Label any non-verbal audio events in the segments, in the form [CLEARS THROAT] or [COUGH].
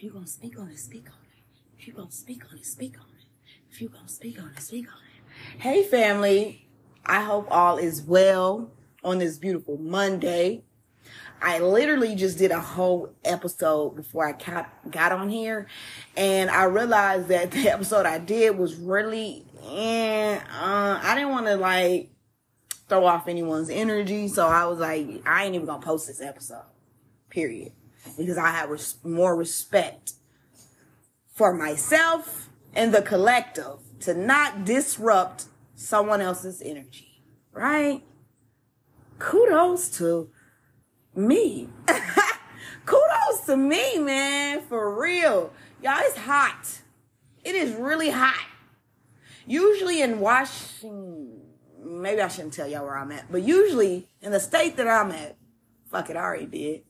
If you're gonna speak on it, speak on it. If you're gonna speak on it, speak on it. If you're gonna speak on it, speak on it. Hey family, I hope all is well on this beautiful Monday. I literally just did a whole episode before I got on here, and I realized that the episode I did was really, eh, uh, I didn't want to like throw off anyone's energy, so I was like, I ain't even gonna post this episode, period, because I have res- more respect for myself and the collective to not disrupt someone else's energy, right? Kudos to me. [LAUGHS] Kudos to me, man. For real. Y'all, it's hot. It is really hot. Usually in Washington, maybe I shouldn't tell y'all where I'm at, but usually in the state that I'm at, fuck it, I already did.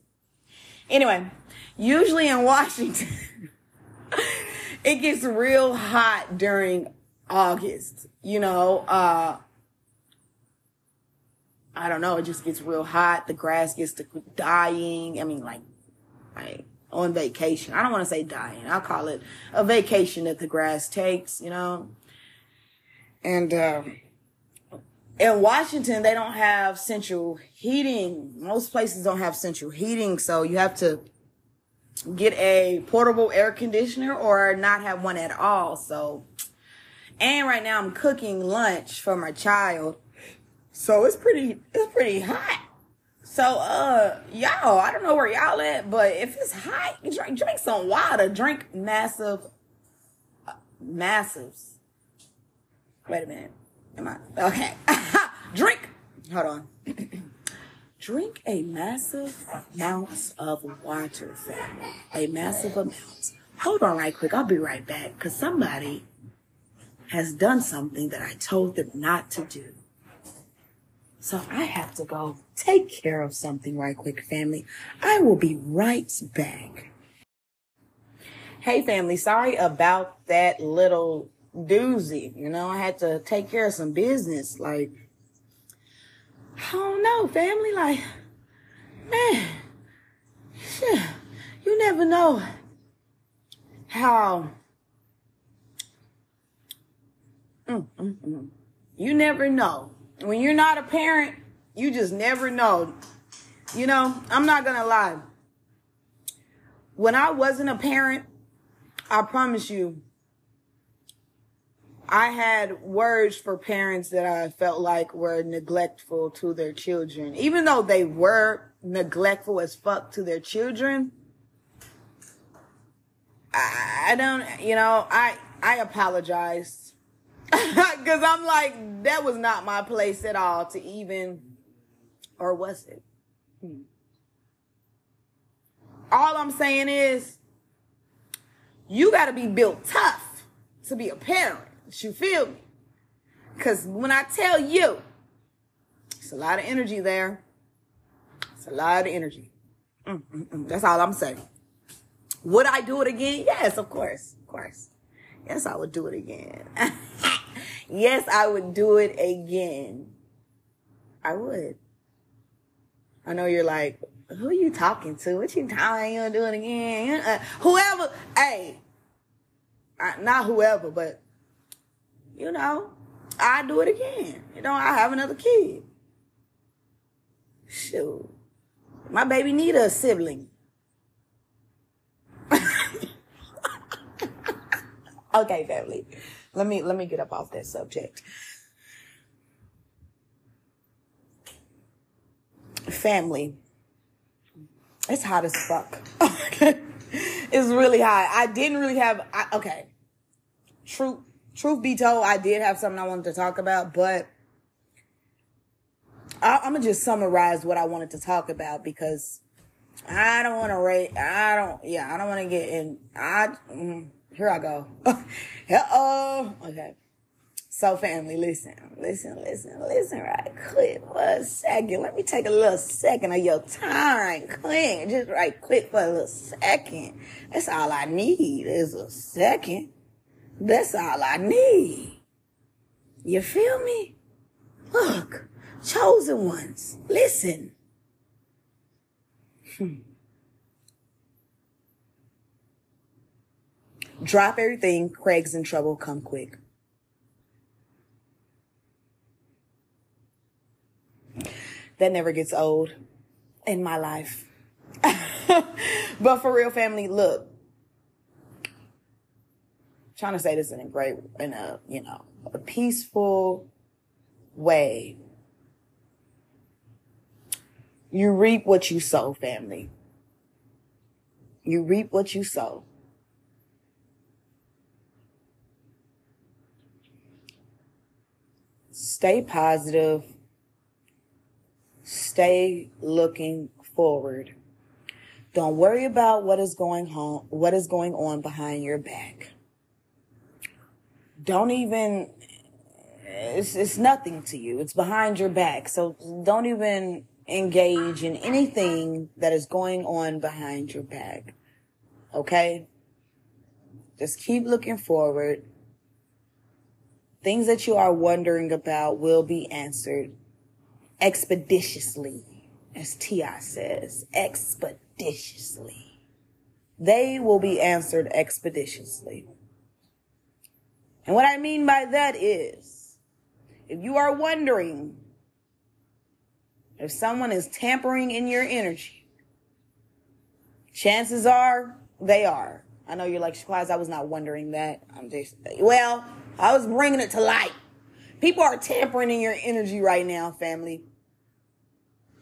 Anyway, usually in Washington, [LAUGHS] it gets real hot during August. You know, uh, I don't know, it just gets real hot. The grass gets to dying. I mean, like, like on vacation. I don't want to say dying. I'll call it a vacation that the grass takes, you know. And um, in Washington, they don't have central heating. Most places don't have central heating, so you have to get a portable air conditioner or not have one at all. So, and right now I'm cooking lunch for my child. So it's pretty, it's pretty hot. So, uh, y'all, I don't know where y'all at, but if it's hot, drink, drink some water. Drink massive, uh, massives. Wait a minute. Am I, okay. [LAUGHS] drink, hold on. [CLEARS THROAT] drink a massive amount of water, family. A massive amount. Hold on right quick. I'll be right back because somebody has done something that I told them not to do. So I have to go take care of something right quick, family. I will be right back. Hey, family, sorry about that little doozy. You know, I had to take care of some business. Like, I don't know, family. Like, man, you never know how. Mm, mm, mm. You never know when you're not a parent, you just never know. You know, I'm not going to lie. When I wasn't a parent, I promise you, I had words for parents that I felt like were neglectful to their children. Even though they were neglectful as fuck to their children, I, don't, you know, I, I apologize [LAUGHS] Cause I'm like, that was not my place at all to even, or was it? Hmm. All I'm saying is, you gotta be built tough to be a parent. You feel me? Cause when I tell you, it's a lot of energy there. It's a lot of energy. Mm-mm-mm. That's all I'm saying. Would I do it again? Yes, of course. Of course. Yes, I would do it again. [LAUGHS] yes, I would do it again. I would. I know you're like, who are you talking to? What you telling you do it again? Uh, whoever, hey, not whoever, but you know, I do it again. You know, I have another kid. Shoot, my baby need a sibling. [LAUGHS] okay, family. Let me let me get up off that subject. Family. It's hot as fuck. [LAUGHS] it's really hot. I didn't really have I, okay. Truth truth be told, I did have something I wanted to talk about, but I, am gonna just summarize what I wanted to talk about because I don't want to rate. I don't. Yeah, I don't want to get in. I. Mm, here I go. [LAUGHS] Uh-oh. Okay. So family, listen, listen, listen, listen right quick for a second. Let me take a little second of your time. Quick, just right quick for a little second. That's all I need is a second. That's all I need. You feel me? Look, chosen ones, listen. Hmm. Drop everything. Craig's in trouble. Come quick. That never gets old in my life. [LAUGHS] but for real family, look. Trying to say this in a great, in a, you know, a peaceful way. You reap what you sow, family. You reap what you sow. Stay positive. Stay looking forward. Don't worry about what is going on, what is going on behind your back. Don't even, it's, it's nothing to you. It's behind your back. So don't even engage in anything that is going on behind your back. Okay? Just keep looking forward. Things that you are wondering about will be answered expeditiously, as T.I. says, expeditiously. They will be answered expeditiously. And what I mean by that is, if you are wondering if someone is tampering in your energy, chances are they are. I know you're like, surprised I was not wondering that. I'm just, well, I was bringing it to light. People are tampering in your energy right now, family.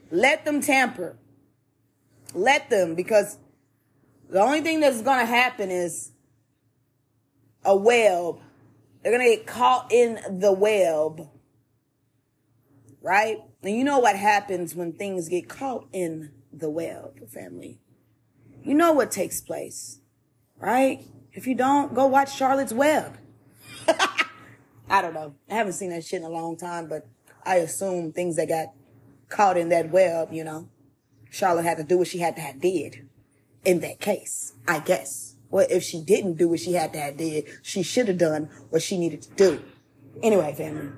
Let them tamper. Let them, because the only thing that's going to happen is a web. They're going to get caught in the web. Right? And you know what happens when things get caught in the web, family. You know what takes place, right? If you don't, go watch Charlotte's Web. [LAUGHS] I don't know. I haven't seen that shit in a long time, but I assume things that got caught in that web, you know, Charlotte had to do what she had to have did in that case, I guess. Well, if she didn't do what she had to have did, she should have done what she needed to do. Anyway, family.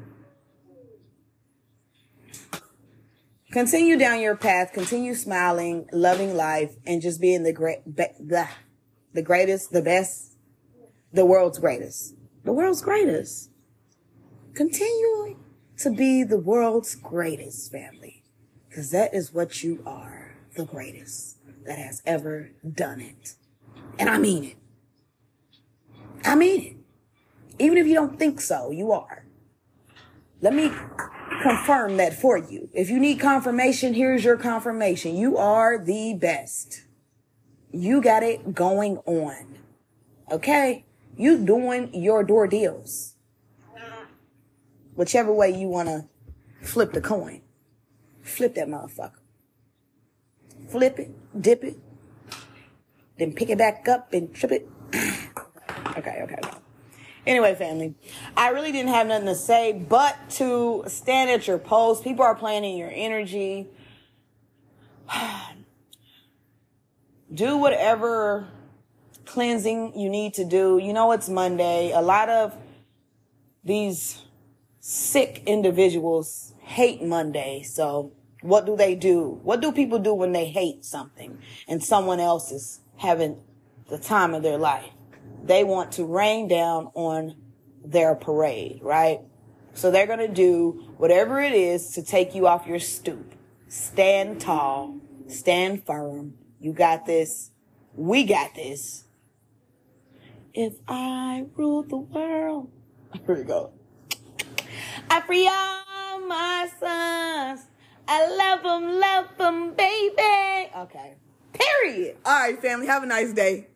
Continue down your path, continue smiling, loving life, and just being the great, the, the greatest, the best, the world's greatest. The world's greatest. Continue to be the world's greatest family. Cause that is what you are. The greatest that has ever done it. And I mean it. I mean it. Even if you don't think so, you are. Let me confirm that for you. If you need confirmation, here's your confirmation. You are the best. You got it going on. Okay? You doing your door deals. Whichever way you want to flip the coin. Flip that motherfucker. Flip it, dip it, then pick it back up and trip it. [CLEARS THROAT] okay, okay. Anyway, family, I really didn't have nothing to say but to stand at your post. People are playing in your energy. [SIGHS] do whatever cleansing you need to do. You know, it's Monday. A lot of these sick individuals hate Monday. So what do they do? What do people do when they hate something and someone else is having the time of their life? they want to rain down on their parade, right? So they're going to do whatever it is to take you off your stoop. Stand tall, stand firm. You got this. We got this. If I rule the world. [LAUGHS] Here we go. I free all my sons. I love them, love them, baby. Okay. Period. All right, family. Have a nice day.